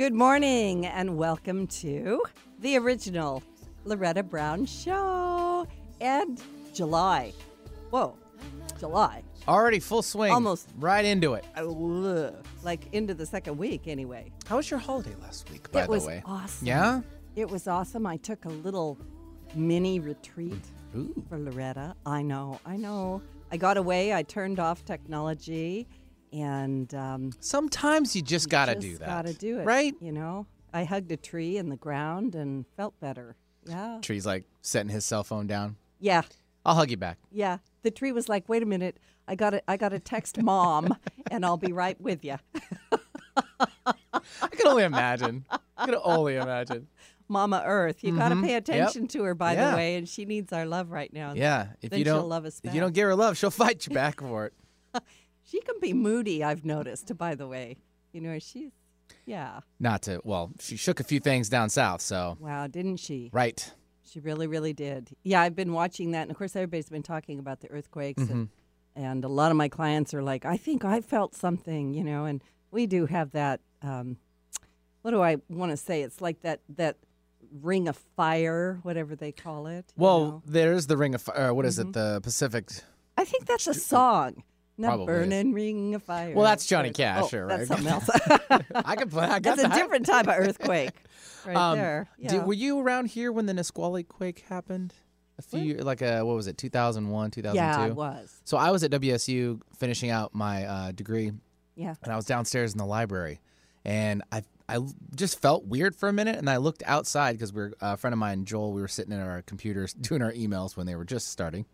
Good morning and welcome to the original Loretta Brown Show and July. Whoa, July. Already full swing. Almost. Right into it. Ugh, Like into the second week, anyway. How was your holiday last week, by it the was way? awesome. Yeah? It was awesome. I took a little mini retreat Ooh. for Loretta. I know, I know. I got away. I turned off technology, and um, Sometimes you just got to do that. Got to do it, Right? You know, I hugged a tree in the ground and felt better. Yeah, Tree's like setting his cell phone down. yeah, I'll hug you back. yeah. The tree was like, "Wait a minute, I got to, I got to text mom, and I'll be right with you." I can only imagine. I can only imagine. Mama Earth, you got to pay Yep. attention to her, by Yeah. the way, and she needs our love right now. Yeah. If Then you she'll don't love us if you don't give her love, she'll fight you back for it. She can be moody. I've noticed. By the way, you know she's, yeah. Not to well, she shook a few things down south, so Wow, didn't she? right. She really, really did. Yeah, I've been watching that, and of course, everybody's been talking about the earthquakes, and, Mm-hmm. and a lot of my clients are like, "I think I felt something," you know, and we do have that. Um, what do I want to say? It's like that that ring of fire, whatever they call it. Well, know? there's the ring of fire. What is Mm-hmm. it? The Pacific. I think that's a song. The Probably is. burning ring of fire. Well, that's Johnny Cash, oh, sure, That's something else. I can play. I got that's a different type of earthquake, right Um, there. did- were you around here when the Nisqually quake happened? A few, year- like a what was it, 2001, 2002? yeah, it was. So I was at WSU finishing out my uh, degree, Yeah. and I was downstairs in the library, and I I just felt weird for a minute, and I looked outside because we're a friend of mine, Joel. We were sitting at our computers doing our emails when they were just starting,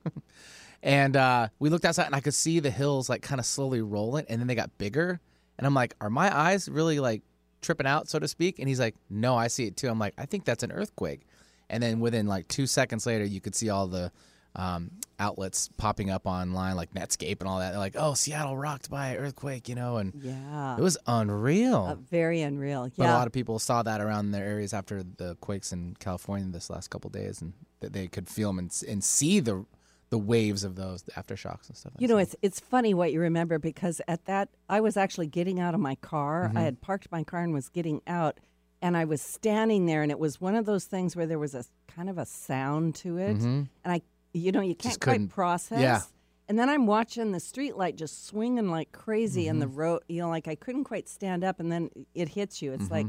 and uh, we looked outside, and I could see the hills like kind of slowly rolling, and then they got bigger, and I'm like, are my eyes really like tripping out, so to speak? And he's like, no, I see it too. I'm like, I think that's an earthquake, and then within like two seconds later, you could see all the um, outlets popping up online like Netscape and all that. They're like, "Oh, Seattle rocked by an earthquake," you know, and Yeah. it was unreal. Uh, very unreal. but Yeah. a lot of people saw that around their areas after the quakes in California this last couple days, and that they could feel them and, and see the the waves of those the aftershocks and stuff. You know, it's it's funny what you remember because at that I was actually getting out of my car. Mm-hmm. I had parked my car and was getting out, and I was standing there, and it was one of those things where there was a kind of a sound to it, and I, you know, you can't quite Mm-hmm. process. yeah. And then I'm watching the street light just swinging like crazy, and Mm-hmm. the road, you know, like I couldn't quite stand up, and then it hits you. It's Mm-hmm. like,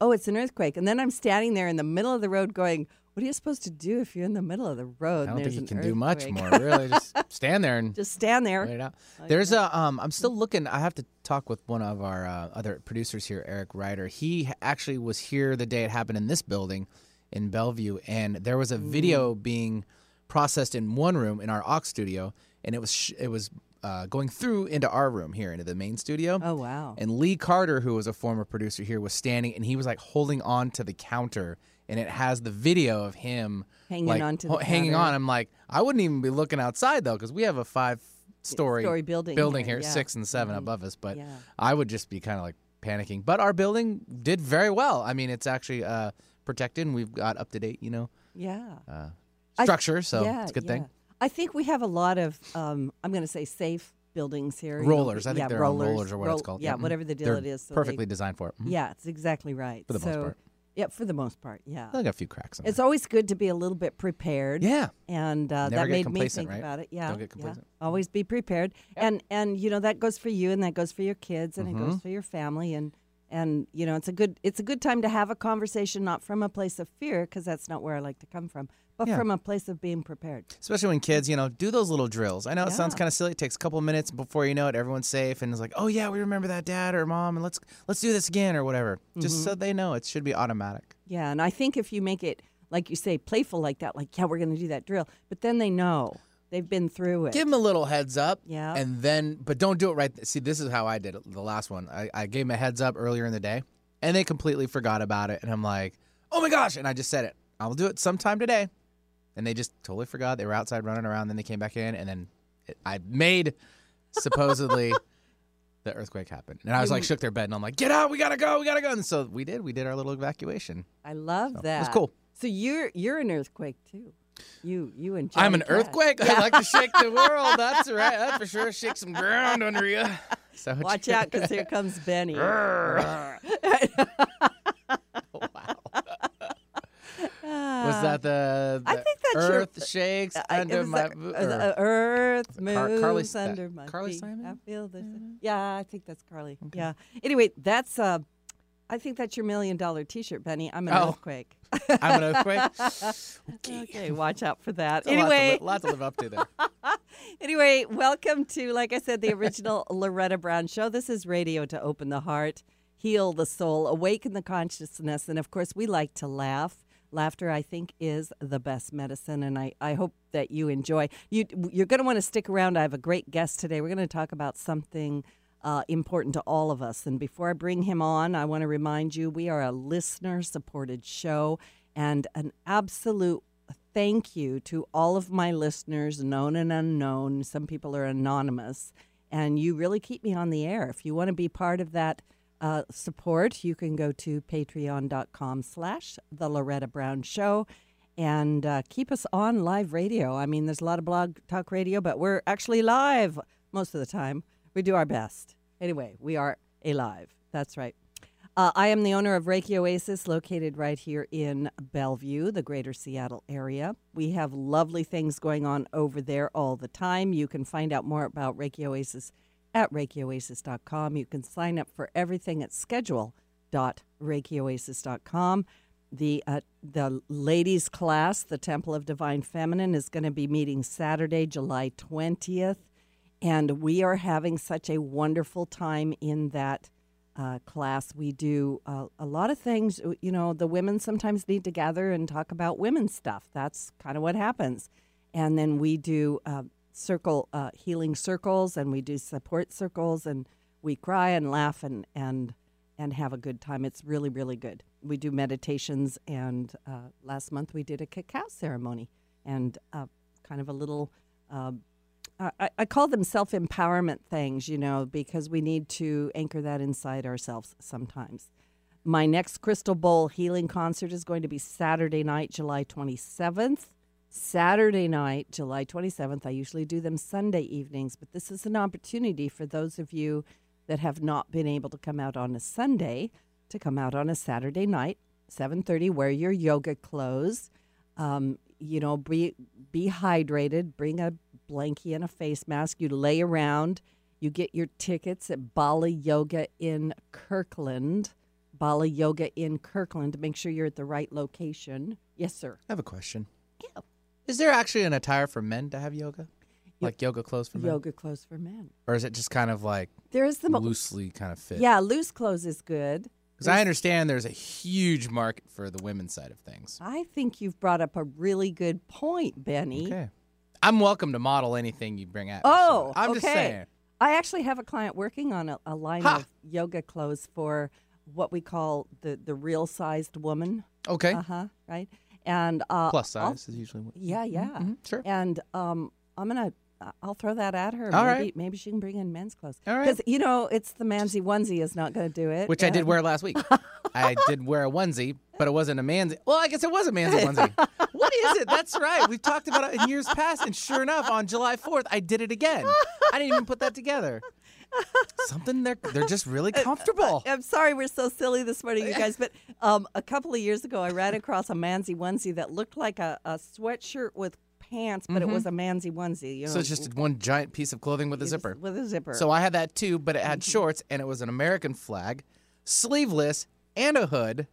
oh, it's an earthquake, and then I'm standing there in the middle of the road, going. What are you supposed to do if you're in the middle of the road? I don't think you an can do much more. Really, just stand there and Just stand there. Wait it out. There's a um I'm still looking I have to talk with one of our uh, other producers here Eric Ryder. He actually was here the day it happened in this building in Bellevue and there was a video being processed in one room in our aux studio and it was sh- it was uh, going through into our room here into the main studio. Oh wow. And Lee Carter, who was a former producer here, was standing and he was like holding on to the counter, and it has the video of him Hanging like, onto the hanging on. I'm like, I wouldn't even be looking outside though, because we have a five story, Story building building here, here, yeah. Mm-hmm. six and 7 above us. But Yeah. I would just be kind of like panicking. But our building did very well. I mean, it's actually uh, protected, and we've got up to date, you know, Yeah. uh, I- structure. so yeah, it's a good thing. I think we have a lot of, um, I'm going to say safe buildings here. you know, Rollers, I think yeah, they're rollers, rollers or what roll- it's called. Yeah, mhm. whatever the deal They're it is. so they- perfectly designed for it. Mhm. yeah, it's exactly right. For the most part. Yeah, for the most part. Yeah. I got a few cracks. In It's always good to be a little bit prepared. yeah. And uh, Never that get made me think right? about it. Yeah. Don't get yeah. Always be prepared. And and you know that goes for you and that goes for your kids and it Mm-hmm. goes for your family and and you know it's a good it's a good time to have a conversation not from a place of fear because that's not where I like to come from, but Yeah. from a place of being prepared. Especially when kids, you know, do those little drills. I know it sounds kind of silly. It takes a couple minutes before you know it, everyone's safe, and it's like, oh yeah, we remember that, dad or mom, and let's let's do this again or whatever. Just Mm-hmm. so they know, it should be automatic. Yeah, and I think if you make it like you say playful like that, like yeah, we're going to do that drill, but then they know they've been through it. Give them a little heads up, Yeah. and then, but don't do it right. See, this is how I did it. The last one, I, I gave them a heads up earlier in the day, and they completely forgot about it, and I'm like, oh my gosh, and I just said it. I'll do it sometime today, and they just totally forgot. They were outside running around, then they came back in, and then it, I made supposedly. The earthquake happened, and I was like, shook their bed, and I'm like, "Get out! We gotta go! We gotta go!" And so we did. We did our little evacuation. I love So, it that. was cool. So you're you're an earthquake too. You you and I'm an Johnny Cash. earthquake. I like to shake the world. That's right. That's for sure. Shake some ground under you. So Watch out, because here comes Benny. About the, the I think that's your- Earth shakes I- under my the- the, or- uh, Earth Car- moves Carly Sta- under my Carly feet. Simon? I feel this. Yeah, I think that's Carly. Yeah. Anyway, that's uh, I think that's your million dollar T-shirt, Benny. I'm an Oh. earthquake. I'm an earthquake. okay, watch out for that. It's a lot to anyway, li- lot to live up to there. Anyway, welcome to, like I said, the original Loretta Brown Show. This is radio to open the heart, heal the soul, awaken the consciousness, and of course, we like to laugh. Laughter, I think, is the best medicine, and I, I hope that you enjoy. You, you're going to want to stick around. I have a great guest today. We're going to talk about something uh, important to all of us. And before I bring him on, I want to remind you we are a listener supported show, and an absolute thank you to all of my listeners, known and unknown. Some people are anonymous, and you really keep me on the air. If you want to be part of that uh, support, you can go to patreon.com slash the Loretta Brown Show and uh, keep us on live radio. I mean, there's a lot of blog talk radio, but we're actually live most of the time. We do our best. Anyway, we are alive. That's right. Uh, I am the owner of Reiki Oasis, located right here in Bellevue, the greater Seattle area. We have lovely things going on over there all the time. You can find out more about Reiki Oasis at ReikiOasis.com. You can sign up for everything at schedule.ReikiOasis.com. The uh, the ladies class, the Temple of Divine Feminine, is going to be meeting Saturday, July twentieth, and we are having such a wonderful time in that uh, class. We do uh, a lot of things. You know, the women sometimes need to gather and talk about women's stuff. That's kind of what happens. And then we do uh, circle uh, healing circles, and we do support circles, and we cry and laugh and and and have a good time. It's really really good. We do meditations, and uh, last month we did a cacao ceremony, and uh, kind of a little. Uh, I, I call them self empowerment things, you know, because we need to anchor that inside ourselves sometimes. My next Crystal Bowl healing concert is going to be Saturday night, July 27th. Saturday night, July 27th. I usually do them Sunday evenings, but this is an opportunity for those of you that have not been able to come out on a Sunday to come out on a Saturday night, 7:30. Wear your yoga clothes. Um, you know, be be hydrated. Bring a blankie and a face mask. You lay around. You get your tickets at Bali Yoga in Kirkland. Bali Yoga in Kirkland. Make sure you're at the right location. Yes, sir. I have a question. Yeah. Is there actually an attire for men to have yoga? Like yoga clothes for men? Yoga clothes for men. Or is it just kind of like There is the mo- loosely kind of fit? yeah, loose clothes is good. Because I understand there's a huge market for the women's side of things. I think you've brought up a really good point, Benny. Okay. I'm welcome to model anything you bring out. Oh, I'm okay. just saying. I actually have a client working on a, a line Ha! of yoga clothes for what we call the the real sized woman. Okay. Uh huh. Right. And uh, Plus I'll- size is usually what. Yeah, yeah. Mhm, Sure. And um, I'm gonna. I'll throw that at her. All maybe, right. maybe she can bring in men's clothes. All right. Because you know it's the mansy onesie is not going to do it. Which I did wear last week. I did wear a onesie, but it wasn't a man's. Well, I guess it was a man's onesie. what is it? That's right. We've talked about it in years past, and sure enough, on July 4th, I did it again. I didn't even put that together. Something they're they're just really comfortable. I'm sorry we're so silly this morning, you guys, but um, a couple of years ago, I ran across a Manzi onesie that looked like a, a sweatshirt with pants, but it was a Manzi onesie. You know, Mm-hmm. So it's just one giant piece of clothing with a zipper. with a zipper. So I had that too, but it Mm-hmm. had shorts and it was an American flag, sleeveless, and a hood.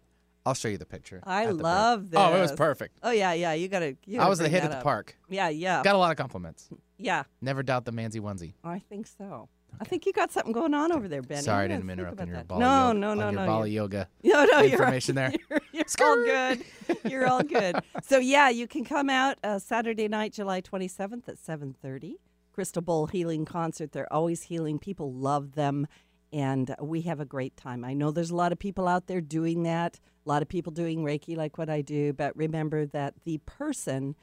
I'll show you the picture. I the break. love this. Oh, it was perfect. Oh yeah, yeah. You gotta. You I gotta was the hit at the up. park. Yeah, yeah, Got a lot of compliments. yeah. Never doubt the Manzi onesie. I think so. I think you got something going on over there, Benny. Sorry, I didn't interrupt on your that. Bali No, yoga, no, on no, your no. Bali yoga. No, no, you're information there. You're, you're all good. You're all good. So yeah, you can come out uh, Saturday night, July 27th at 7:30. Crystal Bowl Healing Concert. They're always healing. People love them, and we have a great time. I know there's a lot of people out there doing that. A lot of people doing Reiki like what I do, but remember that the person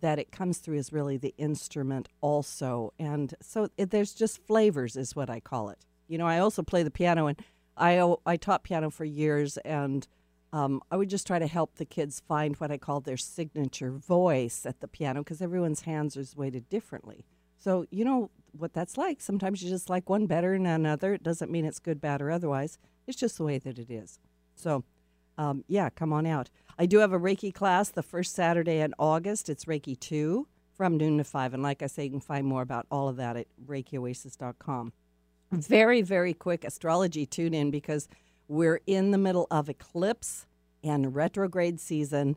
that it comes through is really the instrument also, and so it, there's just flavors, is what I call it. You know, I also play the piano, and I I taught piano for years, and um, I would just try to help the kids find what I call their signature voice at the piano because everyone's hands is weighted differently. So you know what that's like. Sometimes you just like one better than another. It doesn't mean it's good, bad, or otherwise. It's just the way that it is. So um, yeah, come on out. I do have a Reiki class the first Saturday in August. It's Reiki 2 from noon to 5. And like I say, you can find more about all of that at ReikiOasis.com. Very, very quick astrology tune in because we're in the middle of eclipse and retrograde season.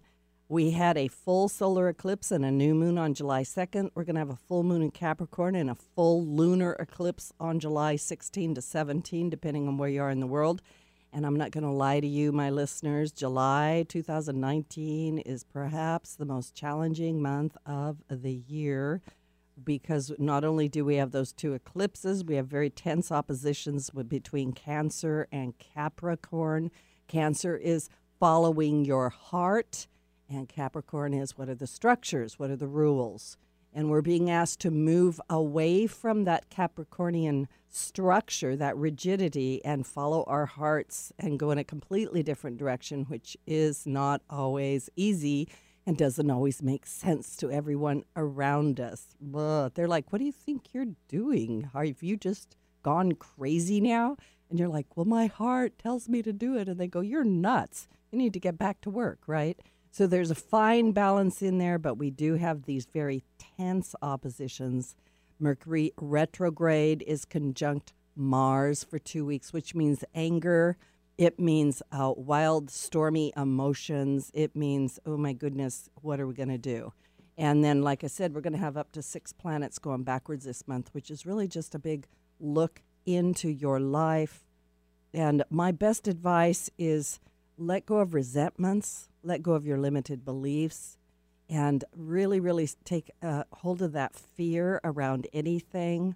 We had a full solar eclipse and a new moon on July 2nd. We're going to have a full moon in Capricorn and a full lunar eclipse on July 16 to 17, depending on where you are in the world. And I'm not going to lie to you, my listeners. July 2019 is perhaps the most challenging month of the year because not only do we have those two eclipses, we have very tense oppositions between Cancer and Capricorn. Cancer is following your heart and Capricorn is what are the structures? What are the rules? And we're being asked to move away from that Capricornian structure, that rigidity, and follow our hearts and go in a completely different direction, which is not always easy and doesn't always make sense to everyone around us. Ugh. They're like, What do you think you're doing? Have you just gone crazy now? And you're like, Well, my heart tells me to do it. And they go, You're nuts. You need to get back to work, right? So there's a fine balance in there, but we do have these very tense oppositions. Mercury retrograde is conjunct Mars for two weeks, which means anger. It means uh, wild, stormy emotions. It means, oh my goodness, what are we going to do? And then, like I said, we're going to have up to six planets going backwards this month, which is really just a big look into your life. And my best advice is let go of resentments, let go of your limited beliefs, and really, really take uh, hold of that fear around anything.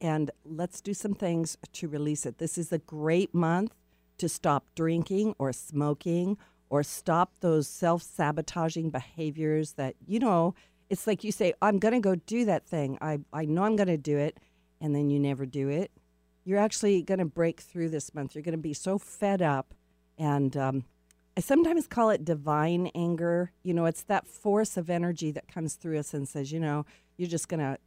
And let's do some things to release it. This is a great month to stop drinking or smoking or stop those self sabotaging behaviors that, you know, it's like you say, I'm going to go do that thing. I, I know I'm going to do it. And then you never do it. You're actually going to break through this month. You're going to be so fed up and um, I sometimes call it divine anger. You know, it's that force of energy that comes through us and says, you know, you're just going to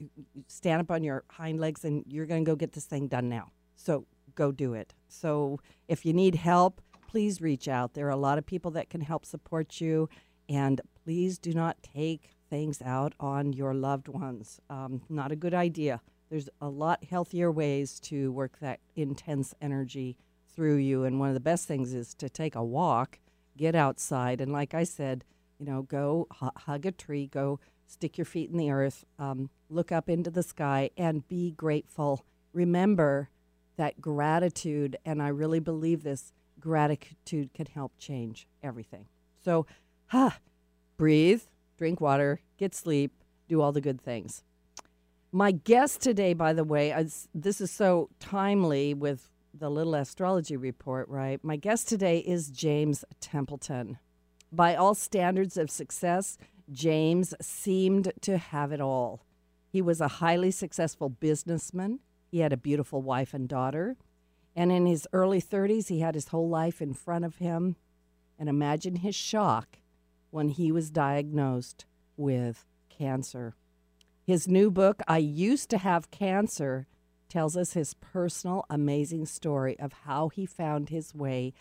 stand up on your hind legs and you're going to go get this thing done now. So go do it. So if you need help, please reach out. There are a lot of people that can help support you. And please do not take things out on your loved ones. Um, not a good idea. There's a lot healthier ways to work that intense energy through you. And one of the best things is to take a walk, get outside, and like I said, you know, go h- hug a tree, go stick your feet in the earth, um, look up into the sky, and be grateful. Remember that gratitude, and I really believe this gratitude can help change everything. So, ha, breathe, drink water, get sleep, do all the good things. My guest today, by the way, is, this is so timely with the little astrology report, right? My guest today is James Templeton. By all standards of success, James seemed to have it all. He was a highly successful businessman. He had a beautiful wife and daughter. And in his early 30s, he had his whole life in front of him. And imagine his shock when he was diagnosed with cancer. His new book, I Used to Have Cancer, tells us his personal, amazing story of how he found his way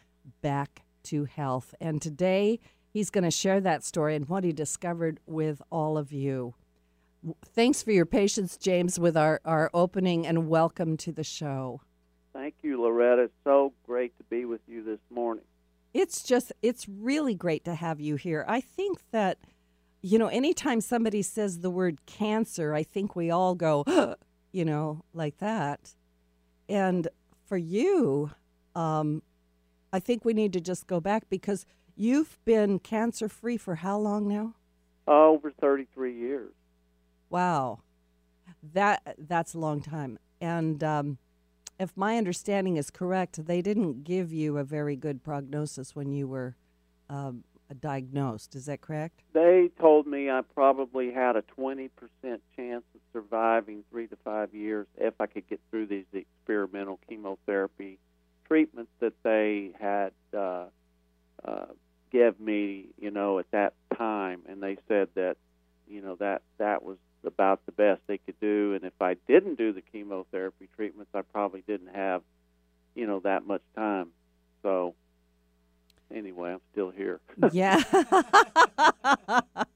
back to health. And today, he's going to share that story and what he discovered with all of you. Thanks for your patience, James, with our, our opening and welcome to the show. Thank you, Loretta. It's so great to be with you this morning. It's just, it's really great to have you here. I think that, you know, anytime somebody says the word cancer, I think we all go, you know, like that. And for you, um, I think we need to just go back because you've been cancer free for how long now? over 33 years. Wow. That that's a long time. And um, if my understanding is correct, they didn't give you a very good prognosis when you were um, diagnosed. Is that correct? They told me I probably had a 20% chance surviving three to five years if I could get through these experimental chemotherapy treatments that they had uh, uh, give me, you know, at that time. And they said that, you know, that that was about the best they could do. And if I didn't do the chemotherapy treatments, I probably didn't have, you know, that much time. So anyway, I'm still here. yeah.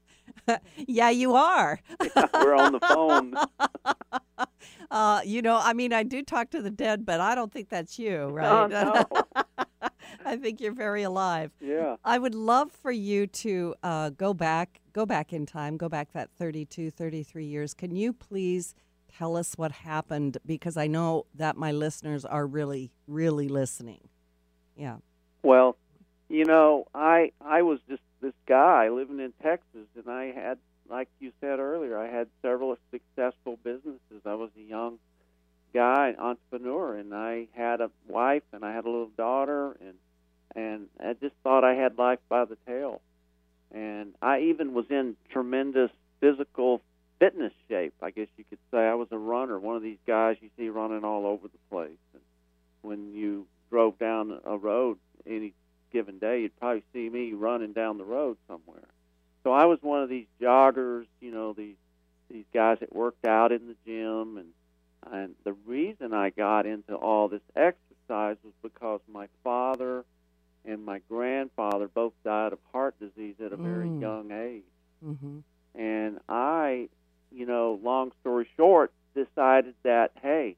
yeah, you are. We're on the phone. Uh, you know, I mean, I do talk to the dead, but I don't think that's you, right? no. I think you're very alive. Yeah. I would love for you to uh, go back, go back in time, go back that 32, 33 years. Can you please tell us what happened? Because I know that my listeners are really, really listening. Yeah. Well, you know, I I was just this guy living in Texas, and I had, like you said earlier, I had several successful businesses. I was a young guy, entrepreneur, and I had a wife, and I had a little daughter, and and I just thought I had life by the tail. And I even was in tremendous physical fitness shape, I guess you could say. I was a runner, one of these guys you see running all over the place. And when you drove down a road any given day, you'd probably see me running down the road somewhere. So I was one of these joggers, you know, these these guys that worked out in the gym and and the reason I got into all this exercise was because my father and my grandfather both died of heart disease at a very Mm. young age. Mm-hmm. And I, you know, long story short, decided that, hey,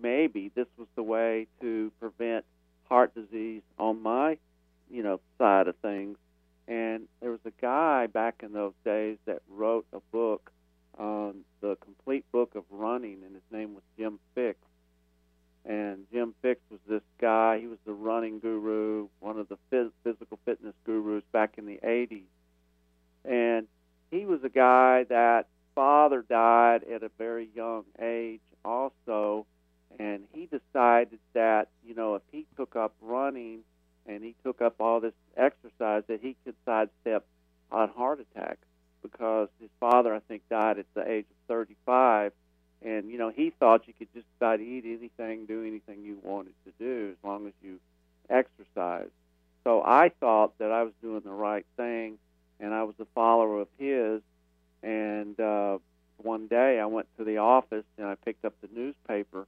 maybe this was the way to prevent heart disease on my, you know, side of things. And there was a guy back in those days that wrote a book, um, the complete book of running, and his name was Jim Fixx. And Jim Fixx was this guy. He was the running guru, one of the phys- physical fitness gurus back in the 80s. And he was a guy that father died at a very young age also and he decided that you know if he took up running and he took up all this exercise that he could sidestep on heart attacks because his father I think died at the age of 35 and you know he thought you could just about eat anything do anything you wanted to do as long as you exercise. So I thought that I was doing the right thing and I was a follower of his. And uh, one day I went to the office and I picked up the newspaper,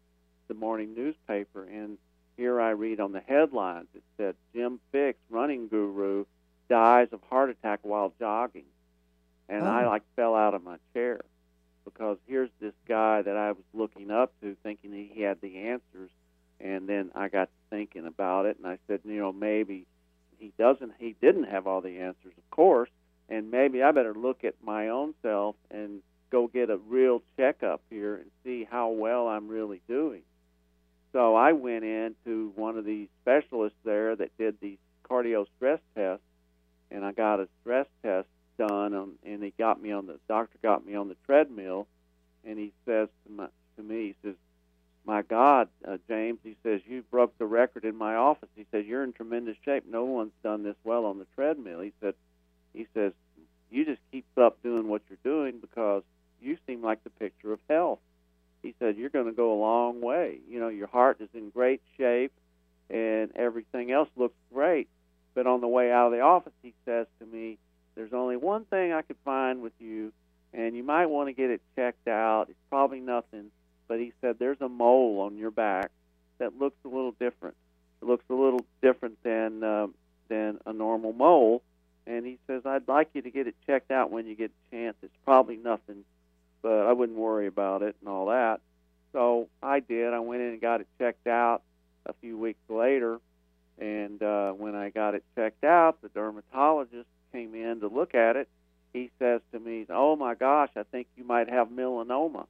the morning newspaper, and here I read on the headlines it said Jim Fixx, running guru, dies of heart attack while jogging. And I Oh. like fell out of my chair because here's this guy that I was looking up to thinking he had the answers and then I got to thinking about it and I said, you know, maybe he doesn't he didn't have all the answers, of course, and maybe I better look at my own self and go get a real checkup here and see how well I'm really doing. So I went in to one of these specialists there that did these cardio stress tests, and I got a stress test done, on, and he got me on the doctor got me on the treadmill, and he says to my to me, he says, "My God, uh, James," he says, "you broke the record in my office." He says, "You're in tremendous shape. No one's done this well on the treadmill." He said, "He says you just keep up doing what you're doing because you seem like the picture of health." He said, "You're going to go a long way. You know, your heart is in great shape, and everything else looks great." But on the way out of the office, he says to me, "There's only one thing I could find with you, and you might want to get it checked out. It's probably nothing." But he said, "There's a mole on your back that looks a little different. It looks a little different than um, than a normal mole." And he says, "I'd like you to get it checked out when you get a chance. It's probably nothing, but I wouldn't worry about it and all that." So I did. I went in and got it checked out a few weeks later, and uh, when I got it checked out, the dermatologist came in to look at it. He says to me, "Oh my gosh, I think you might have melanoma."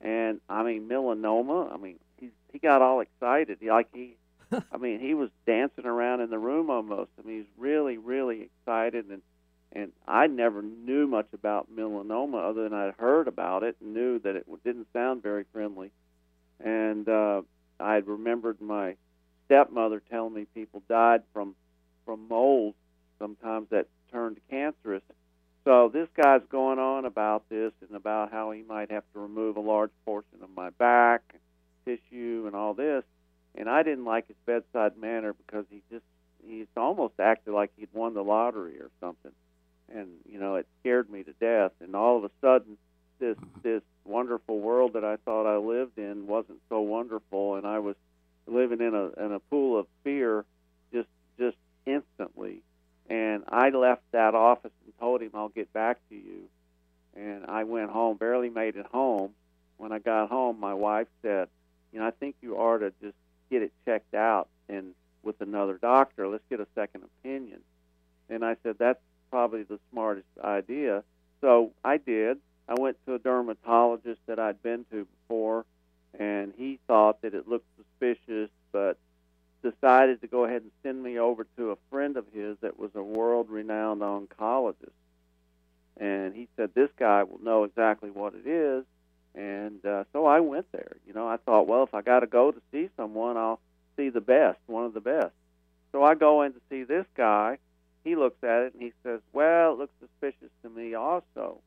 And I mean melanoma. I mean he he got all excited. He, like he, I mean he was dancing around in the room almost. I mean he's really really excited and and I never knew much about melanoma other than I'd heard about it and knew that it didn't sound very friendly. And uh, I remembered my stepmother telling me people died from from mold sometimes that turned cancerous. So this guy's going on about this and about how he might have to remove a large portion of my back, tissue, and all this. And I didn't like his bedside manner because he just he's almost acted like he'd won the lottery or something. And you know, it scared me to death. And all of a sudden, this mm-hmm. this wonderful world that I thought I lived in wasn't so wonderful, and I was living in a in a pool of fear, just just instantly. And I left that office and told him I'll get back to you. And I went home, barely made it home. When I got home, my wife said, "You know, I think you ought to just get it checked out and with another doctor. Let's get a second opinion." And I said, "That's probably the smartest idea." So I did. I went to a dermatologist that I'd been to before, and he thought that it looked suspicious, but decided to go ahead and send me over to a friend of his that was a world renowned oncologist. And he said, This guy will know exactly what it is. And uh, so I went there. You know, I thought, well, if I got to go to see someone, I'll see the best, one of the best. So I go in to see this guy. He looks at it and he says, Well, it looks suspicious to me also.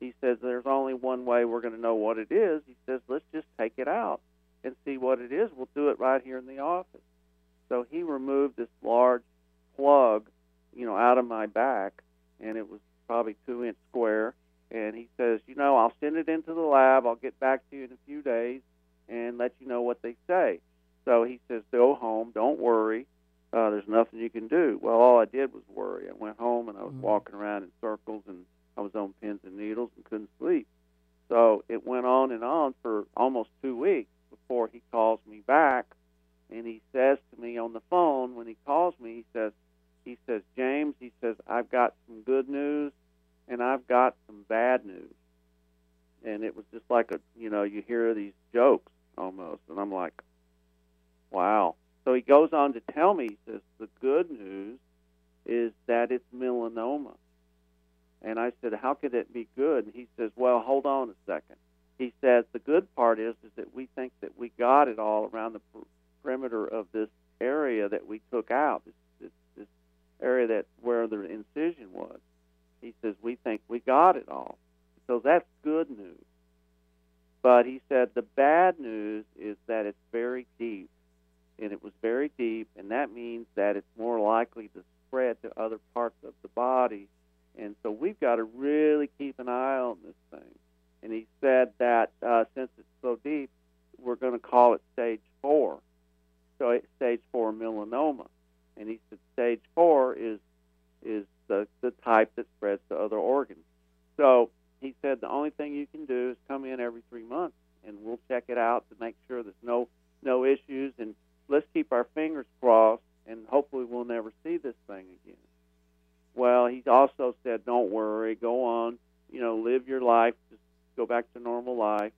He says, There's only one way we're going to know what it is. He says, Let's just take it out and see what it is. We'll do it right here in the office. So he removed this large plug, you know, out of my back, and it was probably two inch square. And he says, you know, I'll send it into the lab. I'll get back to you in a few days and let you know what they say. So he says, go home. Don't worry. Uh, there's nothing you can do. Well, all I did was worry. I went home and I was mm-hmm. walking around in circles and I was on pins and needles and couldn't sleep. So it went on and on for almost two weeks before he calls me back and he says to me on the phone when he calls me, he says, he says, James, he says, I've got some good news and I've got some bad news. And it was just like a, you know, you hear these jokes almost, and I'm like, wow. So he goes on to tell me, he says, the good news is that it's melanoma. And I said, how could it be good? And he says, well, hold on a second. He says the good part is is that we think that we got it all around the perimeter of this area that we took out, this, this, this area that where the incision was. He says, We think we got it all. So that's good news. But he said the bad news is that it's very deep. And it was very deep, and that means that it's more likely to spread to other parts of the body. And so we've got to really keep an eye on this thing. And he said that uh, since it's so deep, we're going to call it stage four stage four melanoma, and he said stage four is is the the type that spreads to other organs. So he said the only thing you can do is come in every three months, and we'll check it out to make sure there's no no issues, and let's keep our fingers crossed, and hopefully we'll never see this thing again. Well, he also said, don't worry, go on, you know, live your life, just go back to normal life.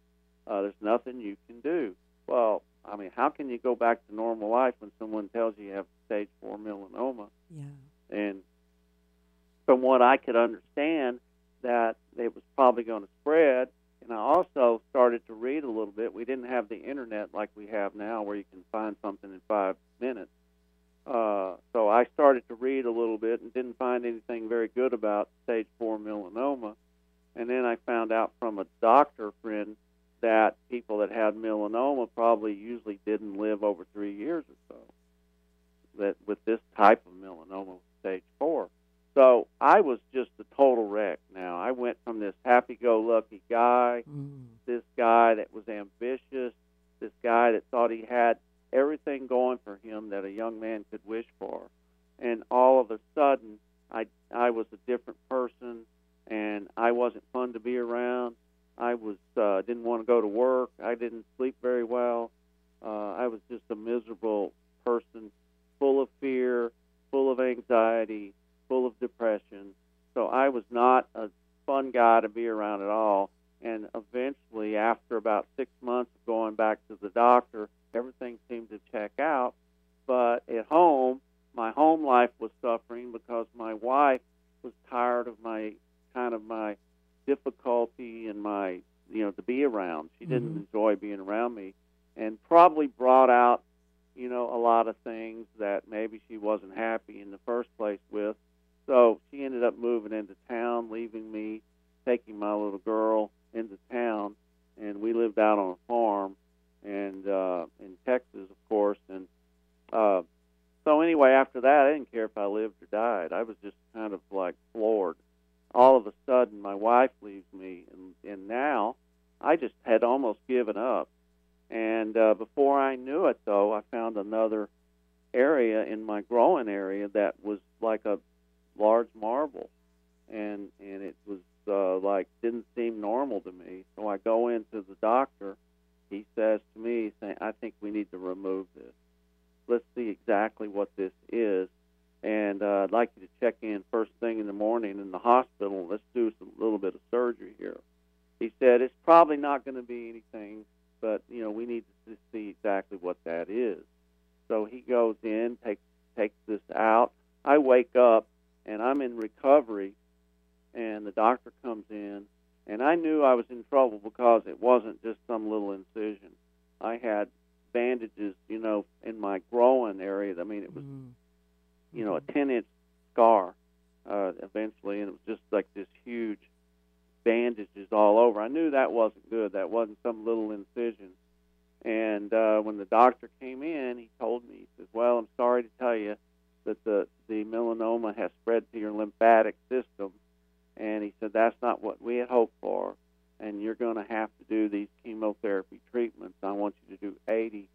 Uh, there's nothing you can do. Well, I mean, how can you go back to normal life when someone tells you you have stage four melanoma? Yeah. And from what I could understand, that it was probably going to spread. And I also started to read a little bit. We didn't have the internet like we have now, where you can find something in five minutes. Uh, so I started to read a little bit and didn't find anything very good about stage four melanoma. And then I found out from a doctor friend that people that had melanoma probably usually didn't live over three years or so. That with this type of melanoma, stage four. So I was just a total wreck. Now I went from this happy-go-lucky guy, mm. this guy that was ambitious, this guy that thought he had everything going for him that a young man could wish for, and all of a sudden, I I was a different person, and I wasn't fun to be around. I was uh, didn't want to go to work. I didn't sleep very well. Uh, I was just a miserable person, full of fear, full of anxiety, full of depression. So I was not a fun guy to be around at all. And eventually, after about six months of going back to the doctor, everything seemed to check out. But at home, "Well, I'm sorry to tell you that the the melanoma has spread to your lymphatic system." And he said, "That's not what we had hoped for, and you're going to have to do these chemotherapy treatments. I want you to do 80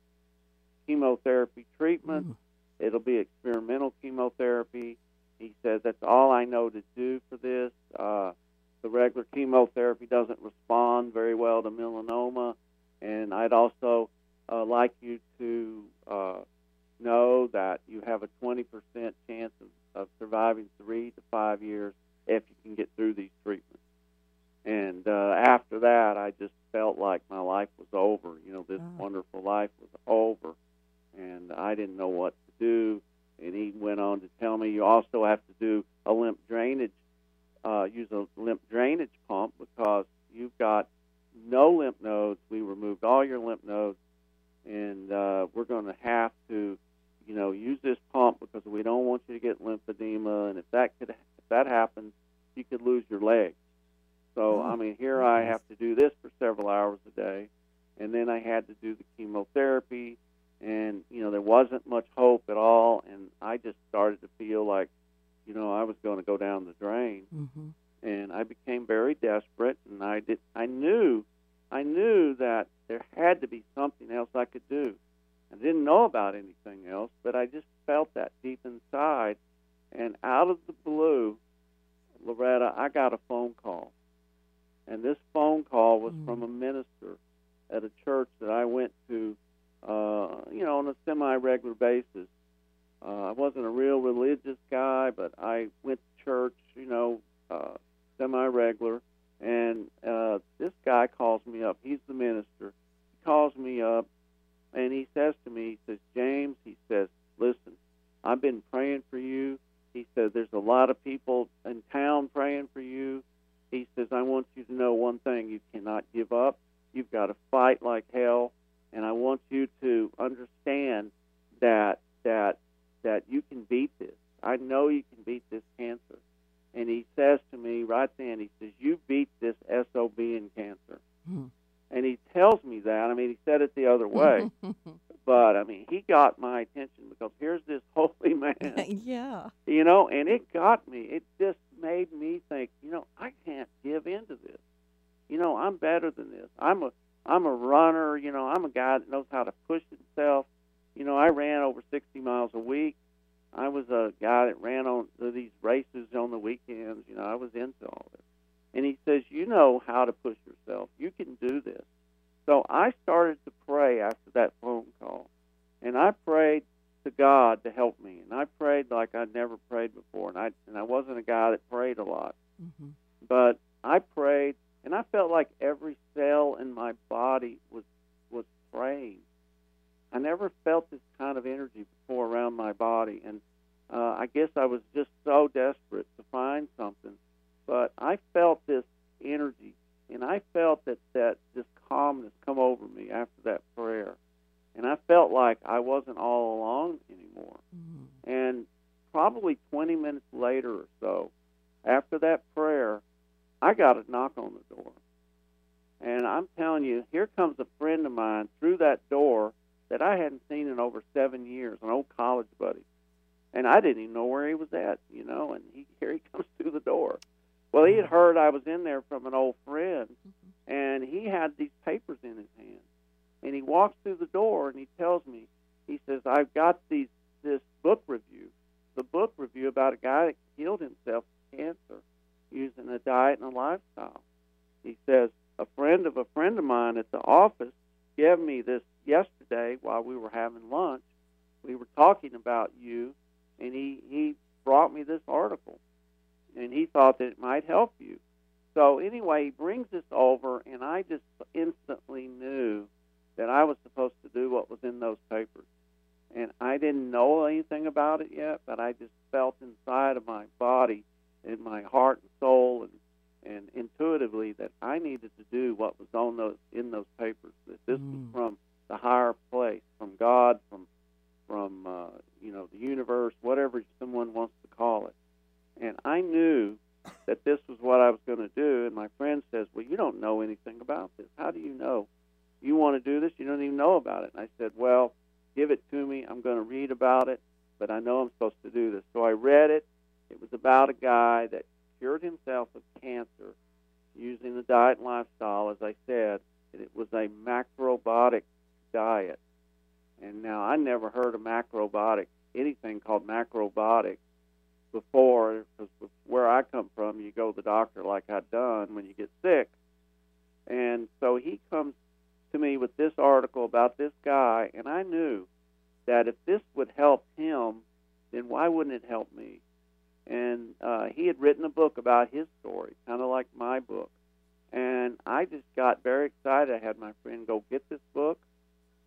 chemotherapy treatments. Mm. It'll be experimental chemotherapy." He says, "That's all I know to do for this. Uh, the regular chemotherapy doesn't respond very well to melanoma." And I'd also uh, like you to uh, know that you have a 20% chance of, of surviving three to five years if you can get through these treatments. And uh, after that, I just felt like my life was over. You know, this oh. wonderful life was over, and I didn't know what to do. And he went on to tell me you also have to do a lymph drainage, uh, use a lymph drainage pump because you've got no lymph nodes. We removed all your lymph nodes, and uh, we're going to have to, you know, use this pump because we don't want you to get lymphedema. And if that could, if that happens, you could lose your leg. So I mean, here I have to do this for several hours a day, and then I had to do the chemotherapy, and you know there wasn't much hope at all, and I just started to feel like, you know, I was going to go down the drain. Mm-hmm and I became very desperate. And I did. I knew, I knew that there had to be something else I could do. I didn't know about anything else, but I just felt that deep inside. And out of the blue, Loretta, I got a phone call, and this phone call was mm. from a minister at a church that I went to, uh, you know, a semi-regular basis. Uh, I wasn't a real religious guy, but I went to church, you know, uh, semi-regular, and uh, this guy calls me up. He's the minister. He calls me up, and he says to me, he says, James, he says, listen, I've been praying for you. He says, there's a lot of people in town praying for you. He says, I want you to know one thing: you cannot give up. You've got to fight like hell, and I want you to understand that that that you can beat this. I know you can beat this cancer and he says to me right then, he says, "You beat this SOB in cancer." Hmm. And he tells me that. I mean, he said it the other way, but I mean, he got my attention because here's this holy man. yeah. You know, and it got me. It just made me think. You know, I can't give in to this. You know, I'm better than this. I'm a I'm a runner. You know, I'm a guy that knows how to push himself. You know, I ran over 60 miles a week. I was a guy that ran on these races on the weekends. You know, I was into all this. And he says, You know how to push yourself. You can do this. So I started to pray after that phone call. And I prayed to God to help me. And I prayed like I'd never prayed before. And I, and I wasn't a guy that prayed a lot. Mm-hmm. But I prayed, and I felt like every cell in my body was, was praying. I never felt this kind of energy before around my body, and uh, I guess I was just so desperate to find something. But I felt this energy, and I felt that that this calmness come over me after that prayer, and I felt like I wasn't all alone anymore. Mm-hmm. And probably 20 minutes later or so, after that prayer, I got a knock on. And I'm telling you, here comes a friend of mine through that door that I hadn't seen in over seven years, an old college buddy. And I didn't even know where he was at, you know, and he here he comes through the door. Well, he had heard I was in there from an old friend, mm-hmm. and he had these papers in his hand. And he walks through the door and he tells me, he says, I've got these this book review the book review about a guy that healed himself of cancer using a diet and a lifestyle. He says, friend of a friend of mine at the office gave me this yesterday while we were having lunch. We were talking about you, and he, he brought me this article, and he thought that it might help you. So anyway, he brings this over, and I just instantly knew that I was supposed to do what was in those papers. And I didn't know anything about it yet, but I just felt inside of my body, in my heart and soul, and and intuitively that I needed to do what was on those in those papers. That this mm. was from the higher place, from God, from from uh, you know the universe, whatever someone wants to call it. And I knew that this was what I was going to do. And my friend says, "Well, you don't know anything about this. How do you know? You want to do this? You don't even know about it." And I said, "Well, give it to me. I'm going to read about it, but I know I'm supposed to do this." So I read it. It was about a guy that cured himself of cancer using the diet and lifestyle, as I said, it was a macrobiotic diet. And now I never heard of macrobiotic, anything called macrobiotic before, because where I come from, you go to the doctor like I'd done when you get sick. And so he comes to me with this article about this guy, and I knew that if this would help him, then why wouldn't it help me? and uh, he had written a book about his story, kind of like my book. And I just got very excited. I had my friend go get this book,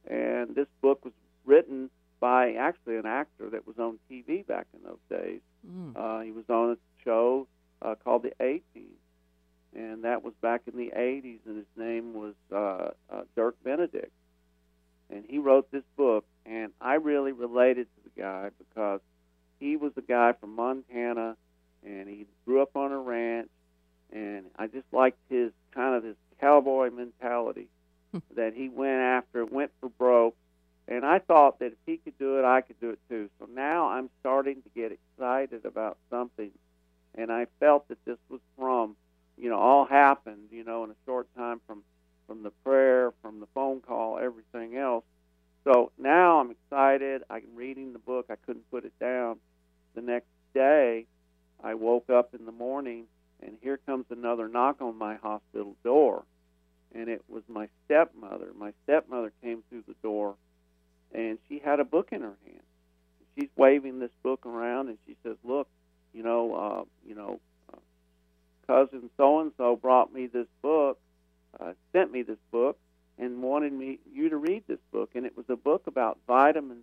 and this book was written by actually an actor that was on TV back in those days. Mm. Uh, he was on a show uh, called The A Team, and that was back in the 80s, and his name was uh, uh, Dirk Benedict. And he wrote this book, and I really related to the guy because he was a guy from Montana, and he grew up on a ranch, and I just liked his kind of his cowboy mentality. that he went after, went for broke, and I thought that if he could do it, I could do it too. So now I'm starting to get excited about something, and I felt that this was from, you know, all happened, you know, in a short time from from the prayer, from the phone call, everything else. So now I'm excited. I'm reading the book. I couldn't put it down the next day, I woke up in the morning and here comes another knock on my hospital door. And it was my stepmother. My stepmother came through the door and she had a book in her hand. She's waving this book around and she says, Look, you know, uh, you know, uh, cousin so and so brought me this book, uh, sent me this book, and wanted me you to read this book. And it was a book about vitamin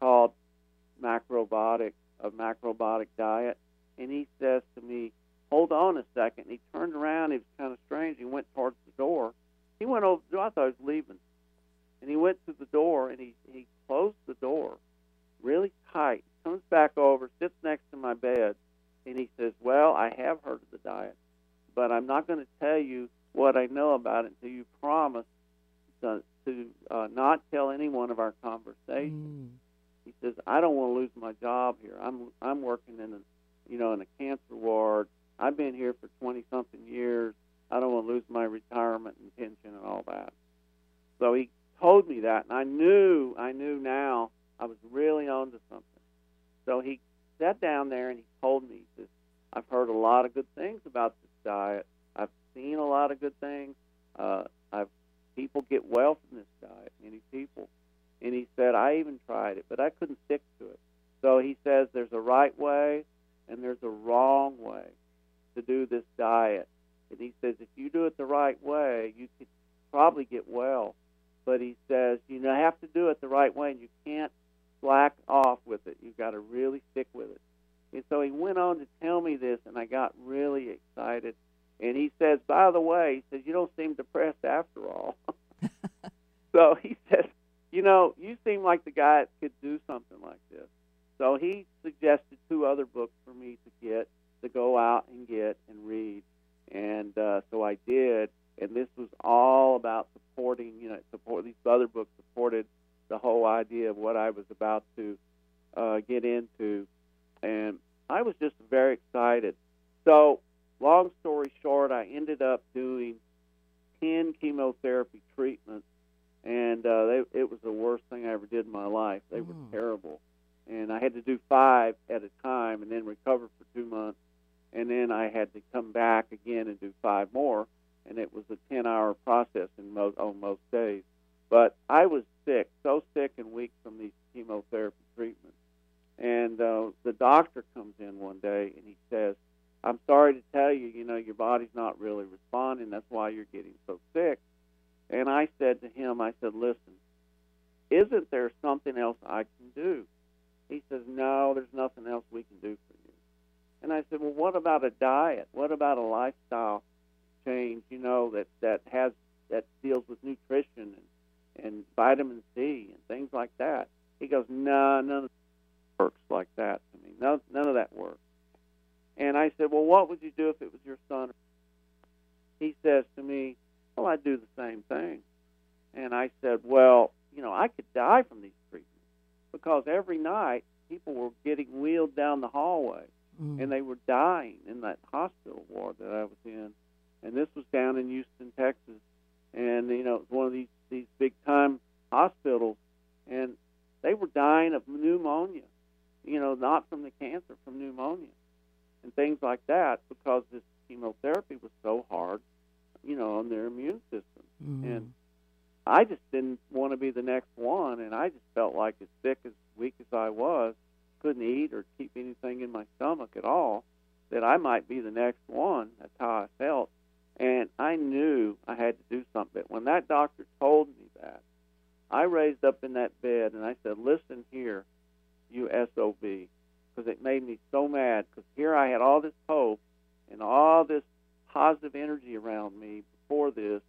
called macrobiotic, a macrobiotic diet? And he says to me, Hold on a second. And he turned around. He was kind of strange. He went towards the door. He went over. I thought he was leaving. And he went to the door and he, he closed the door really tight comes back over, sits next to my bed, and he says, Well, I have heard of the diet, but I'm not going to tell you what I know about it until you promise to, to uh, not tell anyone of our conversation. Mm. He says, I don't want to lose my job here. I'm I'm working in a you know in a cancer ward. I've been here for 20 something years. I don't want to lose my retirement and pension and all that. So he told me that, and I knew I knew now I was really onto something. So he sat down there and he told me, says, I've heard a lot of good things about this diet. I've seen a lot of good things. Uh, I've people get well from this diet, many people. And he said, I even tried it, but I couldn't stick to it. So he says there's a right way and there's a wrong way to do this diet. And he says if you do it the right way, you could probably get well. But he says you know, have to do it the right way, and you can't slack off with it. You've got to really stick with it. And so he went on to tell me this, and I got really excited. And he says, by the way, he says you don't seem depressed after all. so he says, you know, you seem like the guy that could do something like this. So he suggested two other books for me to get, to go out and get and read. And uh, so I did. And this was all about supporting, you know, support these other books supported the whole idea of what I was about to uh, get into. And I was just very excited. So, long story short, I ended up doing 10 chemotherapy treatments, and uh, they, it was the worst thing I ever did in my life. They were Mm. terrible. And I had to do five at a time and then recover for two months. And then I had to come back again and do five more. And it was a 10 hour process in most, on most days. But I was sick, so sick and weak from these chemotherapy treatments. And uh, the doctor comes in one day and he says, I'm sorry to tell you, you know, your body's not really responding. That's why you're getting so sick. And I said to him, I said, listen, isn't there something else I can do? He says, no, there's nothing else we can do for you. And I said, well, what about a diet? What about a lifestyle change, you know, that, that has that deals with nutrition and, and vitamin C and things like that? He goes, no, none of it works like that to me. None, none of that works. And I said, well, what would you do if it was your son? He says to me, well, I'd do the same thing. And I said, well, you know, I could die from these treatments because every night people were getting wheeled down the hallway Mm. and they were dying in that hospital ward that I was in. And this was down in Houston, Texas. And, you know, it was one of these, these big time hospitals. And they were dying of pneumonia, you know, not from the cancer, from pneumonia and things like that because this chemotherapy was so hard, you know, on their immune system. Mm. And I just didn't want to be the next one, and I just felt like as sick, as weak as I was, couldn't eat or keep anything in my stomach at all, that I might be the next one. That's how I felt, and I knew I had to do something. When that doctor told me that, I raised up in that bed and I said, "Listen here, you SOB," because it made me so mad. Because here I had all this hope and all this positive energy around me before this,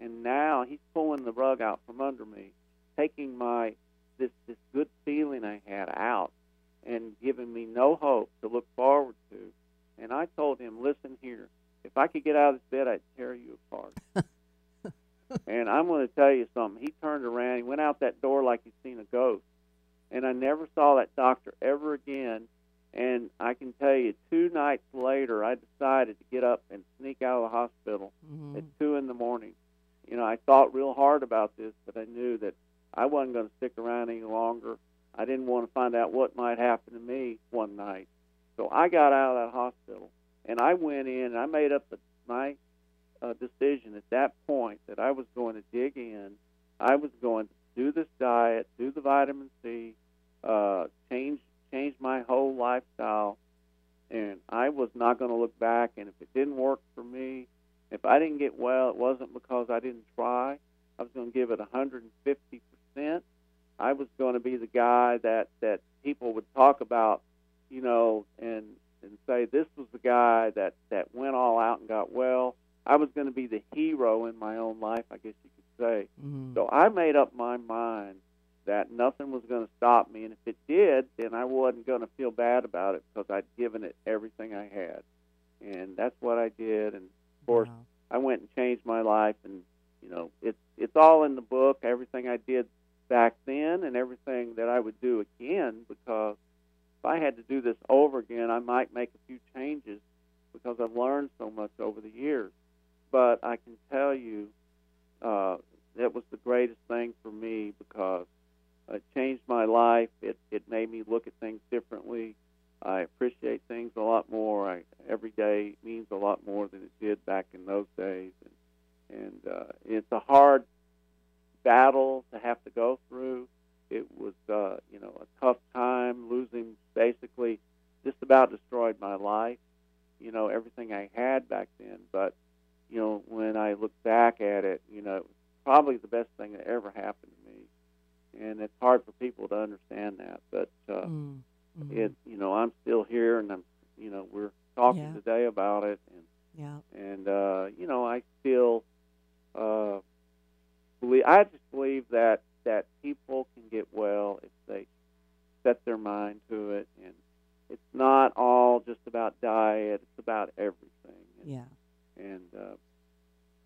and now he's pulling the rug out from under me, taking my this this good feeling I had out, and giving me no hope to look forward to. And I told him, "Listen here, if I could get out of this bed, I'd tear you apart." and I'm going to tell you something. He turned around, he went out that door like he'd seen a ghost, and I never saw that doctor ever again. And I can tell you, two nights later, I decided to get up and sneak out of the hospital Mhm. at two in the morning. You know, I thought real hard about this, but I knew that I wasn't going to stick around any longer. I didn't want to find out what might happen to me one night. So I got out of that hospital and I went in and I made up the, my uh, decision at that point that I was going to dig in. I was going to do this diet, do the vitamin C, uh, change change my whole lifestyle, and I was not going to look back. And if it didn't work for me, if I didn't get well, it wasn't because I didn't try. I was going to give it 150 percent. I was going to be the guy that that people would talk about, you know, and and say this was the guy that that went all out and got well. I was going to be the hero in my own life, I guess you could say. Mhm. So I made up my mind that nothing was going to stop me, and if it did, then I wasn't going to feel bad about it because I'd given it everything I had, and that's what I did. And of course, Wow. I went and changed my life, and you know, it's it's all in the book. Everything I did back then, and everything that I would do again, because if I had to do this over again, I might make a few changes because I've learned so much over the years. But I can tell you, uh, that was the greatest thing for me because it changed my life. It it made me look at things differently. I appreciate things a lot more. I, every day means a lot more than it did back in those days, and and uh, it's a hard battle to have to go through. It was uh, you know a tough time. Losing basically just about destroyed my life. You know everything I had back then, but you know when I look back at it, you know it was probably the best thing that ever happened to me, and it's hard for people to understand that, but. Uh, Mm, mhm. it you know i'm still here and i'm you know we're talking Yeah. today about it and yeah. and uh you know i still uh believe i just believe that that people can get well if they set their mind to it and it's not all just about diet it's about everything and, Yeah. and uh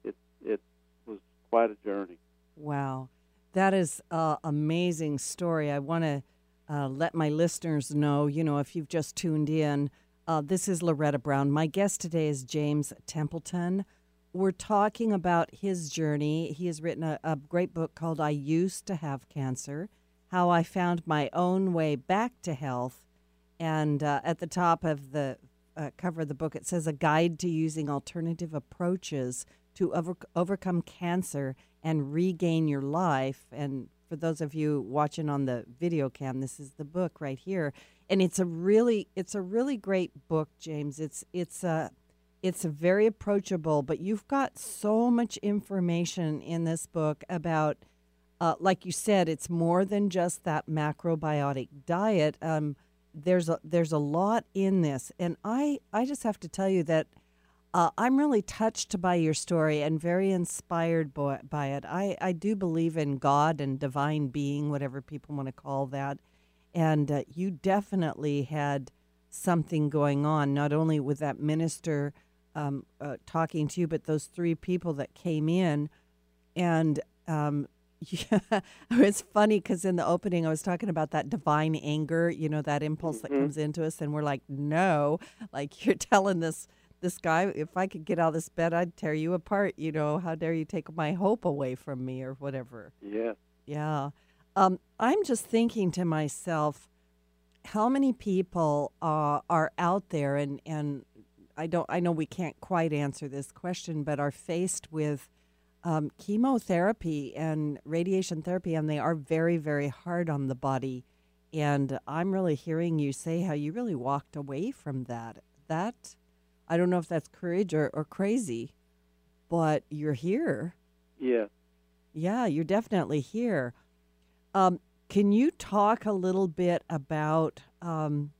it it was quite a journey Wow. That is an amazing story. I want to uh, let my listeners know, you know, if you've just tuned in, uh, this is Loretta Brown. My guest today is James Templeton. We're talking about his journey. He has written a, a great book called I Used to Have Cancer How I Found My Own Way Back to Health. And uh, at the top of the uh, cover of the book, it says A Guide to Using Alternative Approaches to over- Overcome Cancer and Regain Your Life. And for those of you watching on the video cam, this is the book right here. And it's a really it's a really great book, James. It's it's a it's a very approachable, but you've got so much information in this book about uh, like you said, it's more than just that macrobiotic diet. Um, there's a there's a lot in this, and I I just have to tell you that uh, I'm really touched by your story and very inspired by, by it. I I do believe in God and divine being, whatever people want to call that, and uh, you definitely had something going on, not only with that minister um, uh, talking to you, but those three people that came in, and um, yeah, it's funny because in the opening I was talking about that divine anger, you know, that impulse that Mhm. comes into us, and we're like, no, like you're telling this this guy, if I could get out of this bed, I'd tear you apart. You know, how dare you take my hope away from me or whatever. Yeah. Yeah. Um, I'm just thinking to myself, how many people uh, are out there, and, and I don't, I know we can't quite answer this question, but are faced with um, chemotherapy and radiation therapy, and they are very, very hard on the body. And I'm really hearing you say how you really walked away from that. That, I don't know if that's courage or, or crazy, but you're here. Yeah. Yeah, you're definitely here. Um, can you talk a little bit about? Um,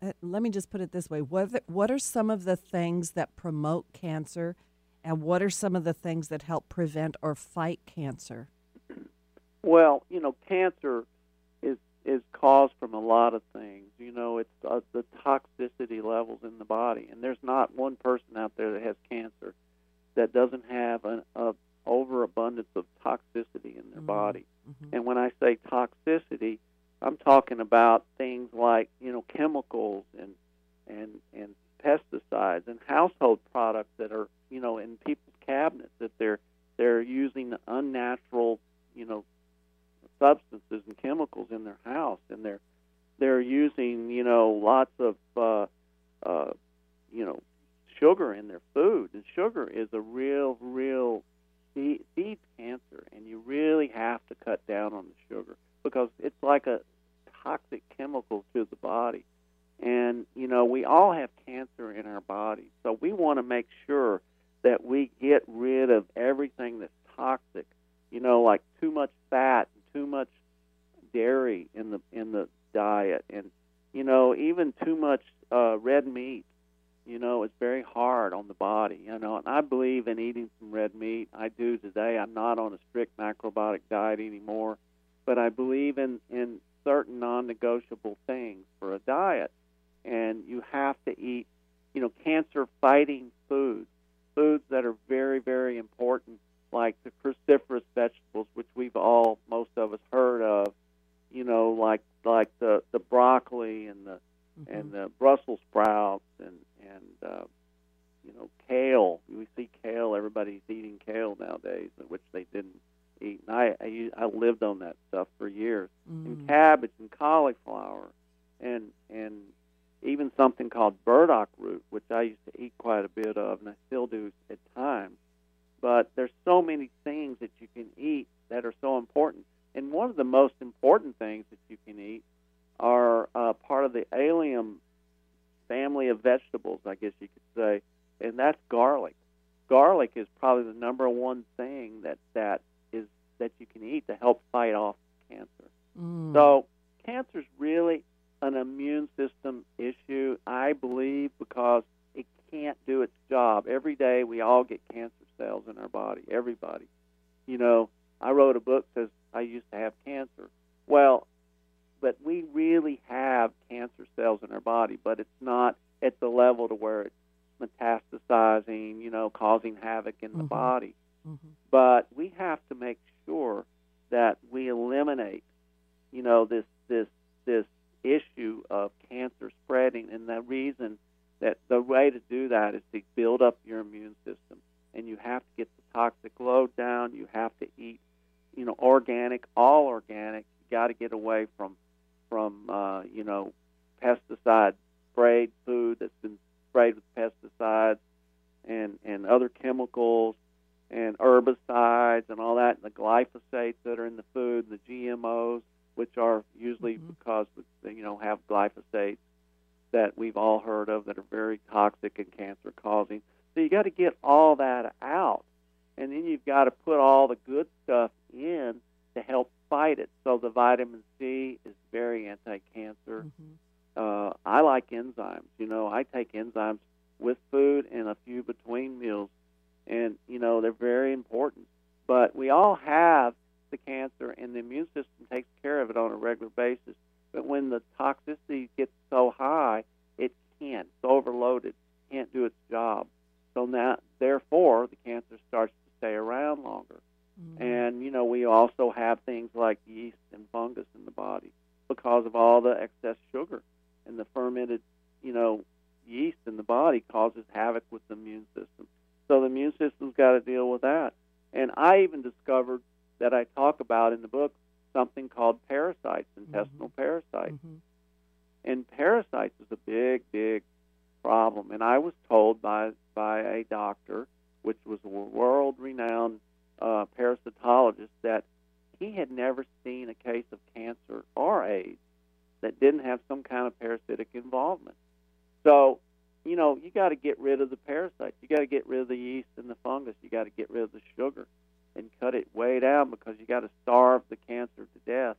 uh, let me just put it this way: what are- what are some of the things that promote cancer, and what are some of the things that help prevent or fight cancer? Well, you know, cancer is caused from a lot of things. You know, it's uh, the toxicity levels in the body, and there's not one person out there that has cancer that doesn't have an a overabundance of toxicity in their Mhm. body. Mhm. And when I say toxicity, I'm talking about things like you know chemicals and and and pesticides and household products that are you know in people's cabinets that they're they're using unnatural you know substances and chemicals in their house and they're they're using you know lots of uh, uh, you know sugar in their food. And sugar is a real real feed, feeds cancer and you really have to cut down on the sugar because it's like a toxic chemical to the body. And you know we all have cancer in our bodies so we want to make sure that we get rid of everything that's toxic you know like too much fat too much dairy in the in the diet. And you know even too much uh red meat you know it's very hard on the body you know. And i believe in eating some red meat. I do today. I'm not on a strict macrobiotic diet anymore. But i believe in in certain non-negotiable things for a diet. And you have to eat you know cancer fighting foods foods that are very and other chemicals and herbicides and all that, and the glyphosates that are in the food, the GMOs, which are usually Mhm. because they, you know have glyphosates that we've all heard of that are very toxic and cancer causing. So you got to get all that out, and then you've got to put all the good stuff in to help fight it. So the vitamin C is very anti-cancer. Mhm. Uh, I like enzymes. You know, I take enzymes with food and a few between meals, and you know they're very important. But we all have the cancer, and the immune system takes care of it on a regular basis. But when the toxicity gets so high, it can't. It's overloaded. Can't do its job. So now, therefore, the cancer starts to stay around longer. Mhm. And you know, we also have things like yeast and fungus in the body because of all the excess sugar and the fermented, you know, yeast in the body causes havoc with the immune system. So the immune system's got to deal with that. And I even discovered that I talk about in the book something called parasites, intestinal parasites. Mhm. And parasites is a big, big problem. And I was told by by a doctor, which was a world-renowned uh, parasitologist, that he had never seen a case of cancer or AIDS that didn't have some kind of parasitic involvement. So, you know, you got to get rid of the parasites. You got to get rid of the yeast and the fungus. You got to get rid of the sugar and cut it way down because you got to starve the cancer to death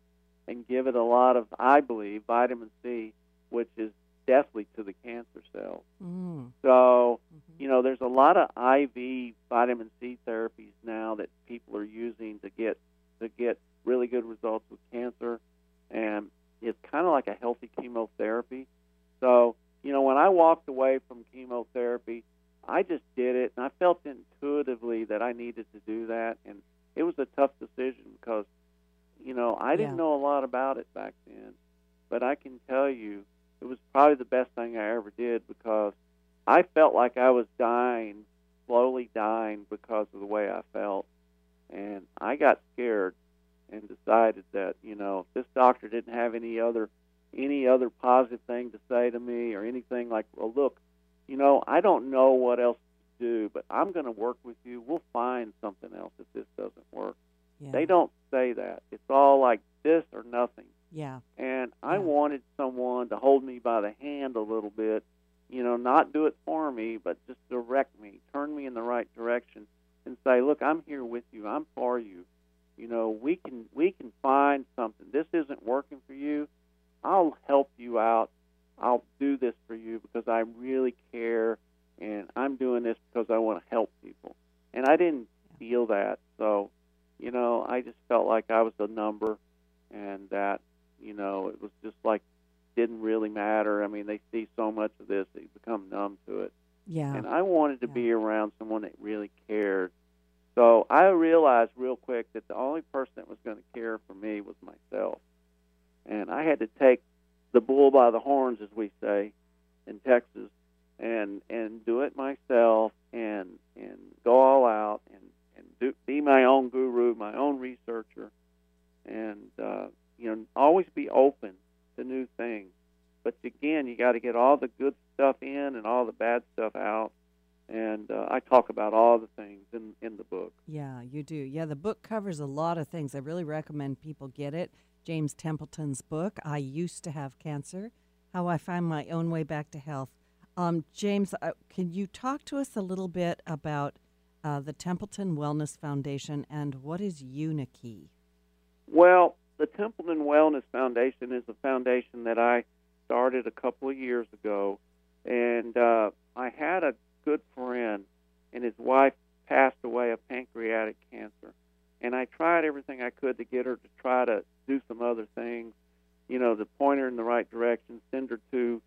and give it a lot of, I believe, vitamin C, which is deathly to the cancer cells. Mm. So, Mhm. you know, there's a lot of IV vitamin C therapies now that people are using to get to get really good results with cancer, and it's kind of like a healthy chemotherapy. So, you know, when I walked away from chemotherapy, I just did it, and I felt intuitively that I needed to do that, and it was a tough decision because, you know, I didn't Yeah. know a lot about it back then, but I can tell you it was probably the best thing I ever did because I felt like I was dying, slowly dying because of the way I felt. And I got scared and decided that, you know, if this doctor didn't have any other any other positive thing to say to me or anything like, well, look, you know, I don't know what else to do, but I'm going to work with you. We'll find something else if this doesn't work. Yeah. They don't say that. It's all like this or nothing Yeah. and I Yeah. wanted someone to hold me by the hand a little bit, you know, not do it for me, but just direct me, turn me in the right direction, and say, "Look, I'm here with you. I'm for you. You know, we can we can find something. This isn't working for you. I'll help you out. I'll do this for you because I really care, and I'm doing this because I want to help people." And I didn't feel that, so you know, I just felt like I was a number, and that you know, it was just like didn't really matter. I mean, they see so much of this, they become numb to it. Yeah. And I wanted to Yeah. be around someone that really cared. So I realized real quick that the only person that was going to care for me was myself. And I had to take the bull by the horns, as we say in Texas, and and do it myself and and go all out and and do, be my own guru, my own researcher, and uh, you know always be open to new things. But again, you got to get all the good stuff in and all the bad stuff out. And uh, I talk about all the things in in the book. Yeah, you do. Yeah, the book covers a lot of things. I really recommend people get it. James Templeton's book, I Used to Have Cancer How I Found My Own Way Back to Health. Um, James, uh, can you talk to us a little bit about uh, the Templeton Wellness Foundation and what is Unikey? Well, the Templeton Wellness Foundation is a foundation that I started a couple of years ago, and uh, I had a good friend, and his wife passed away of pancreatic cancer, and I tried everything I could to get her to try to do some other things, you know, to point her in the right direction, send her to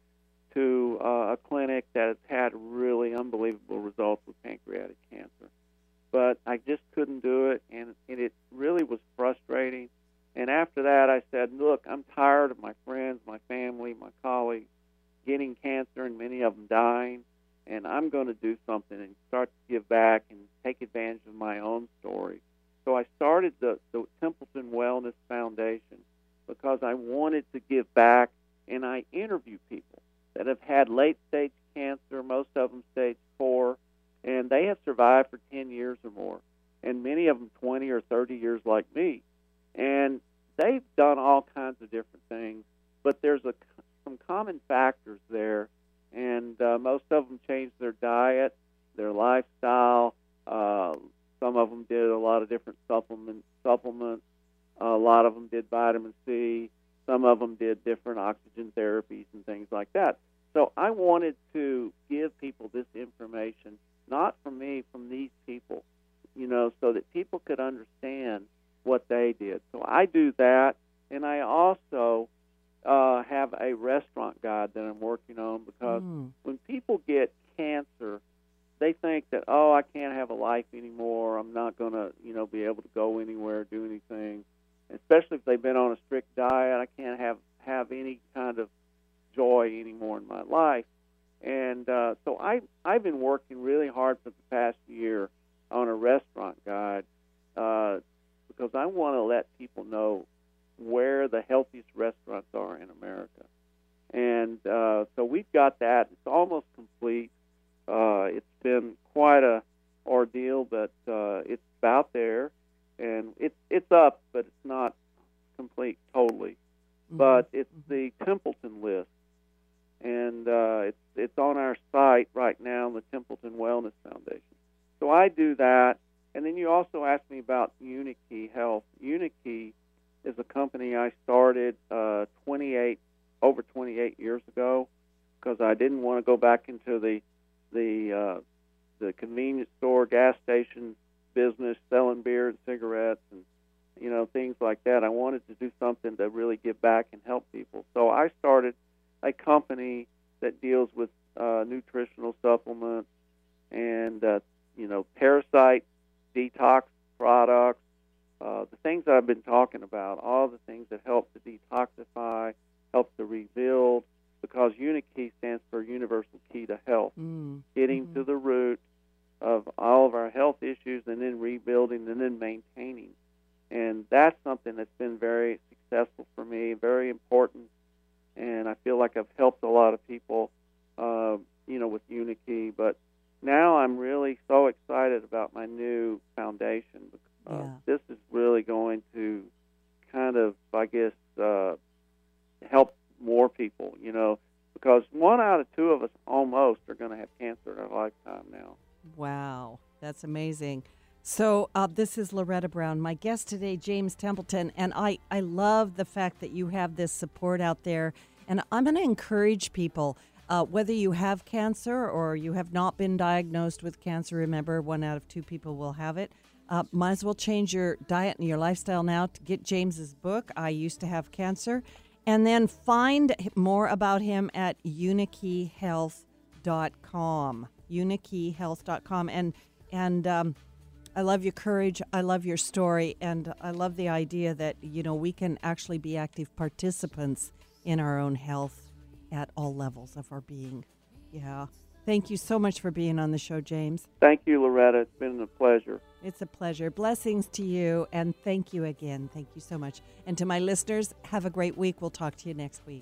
to uh, a clinic that has had really unbelievable results with pancreatic cancer. But I just couldn't do it, and, and it really was frustrating. And after that, I said, Look, I'm tired of my friends, my family, my colleagues getting cancer and many of them dying, and I'm going to do something and start to give back and take advantage of my own story. So I started the, the Templeton Wellness Foundation because I wanted to give back, and I interview people that have had late stage cancer, most of them stage four, and they have survived for 10 years or more, and many of them 20 or 30 years like me. And they've done all kinds of different things, but there's a, some common factors there, and uh, most of them changed their diet, their lifestyle. Uh, some of them did a lot of different supplement, supplements. a lot of them did vitamin C. Some of them did different oxygen therapies and things like that. So I wanted to give people this information, not from me, from these people, you know, so that people could understand what they did. So I do that, and I also uh, have a restaurant guide that I'm working on because Mm. when people get cancer, they think that oh, I can't have a life anymore. I'm not going to, you know, be able to go anywhere, do anything. Especially if they've been on a strict diet, I can't have have any kind of joy anymore in my life. And uh, so I I've been working really hard for the past year on a restaurant guide uh, because I want to let people know where the healthiest restaurants are in America. And uh, so we've got that. It's almost complete. Uh, it's been quite a ordeal, but uh, it's about there, and it's it's up, but it's not complete totally. Mhm. But it's the Templeton list, and uh, it's it's on our site right now, the Templeton Wellness Foundation. So I do that, and then you also asked me about Unikey Health. Unikey is a company I started uh, 28 over 28 years ago because I didn't want to go back into the the uh, the convenience store, gas station business, selling beer and cigarettes, and you know things like that. I wanted to do something to really give back and help people. So I started a company that deals with uh, nutritional supplements and uh, you know parasite detox products, uh, the things that I've been talking about, all the things that help to detoxify, help to rebuild, because Unikey stands for Universal Key to Health, Mm. getting Mhm. to the root of all of our health issues and then rebuilding and then maintaining. And that's something that's been very successful for me, very important. And I feel like I've helped a lot of people, uh, you know, with Unikey. But now I'm really so excited about my new foundation. Uh, Yeah. This is really going to kind of, I guess, uh, help more people, you know, because one out of two of us almost are going to have cancer in our lifetime now. Wow, that's amazing. So, uh, this is Loretta Brown, my guest today, James Templeton, and I, I love the fact that you have this support out there. And I'm going to encourage people, uh, whether you have cancer or you have not been diagnosed with cancer, remember, one out of two people will have it. Uh, might as well change your diet and your lifestyle now to get James's book, I Used to Have Cancer, and then find more about him at unikeyhealth.com unikeyhealth.com. And, and, um, I love your courage. I love your story. And I love the idea that, you know, we can actually be active participants in our own health at all levels of our being. Yeah. Thank you so much for being on the show, James. Thank you, Loretta. It's been a pleasure. It's a pleasure. Blessings to you. And thank you again. Thank you so much. And to my listeners, have a great week. We'll talk to you next week.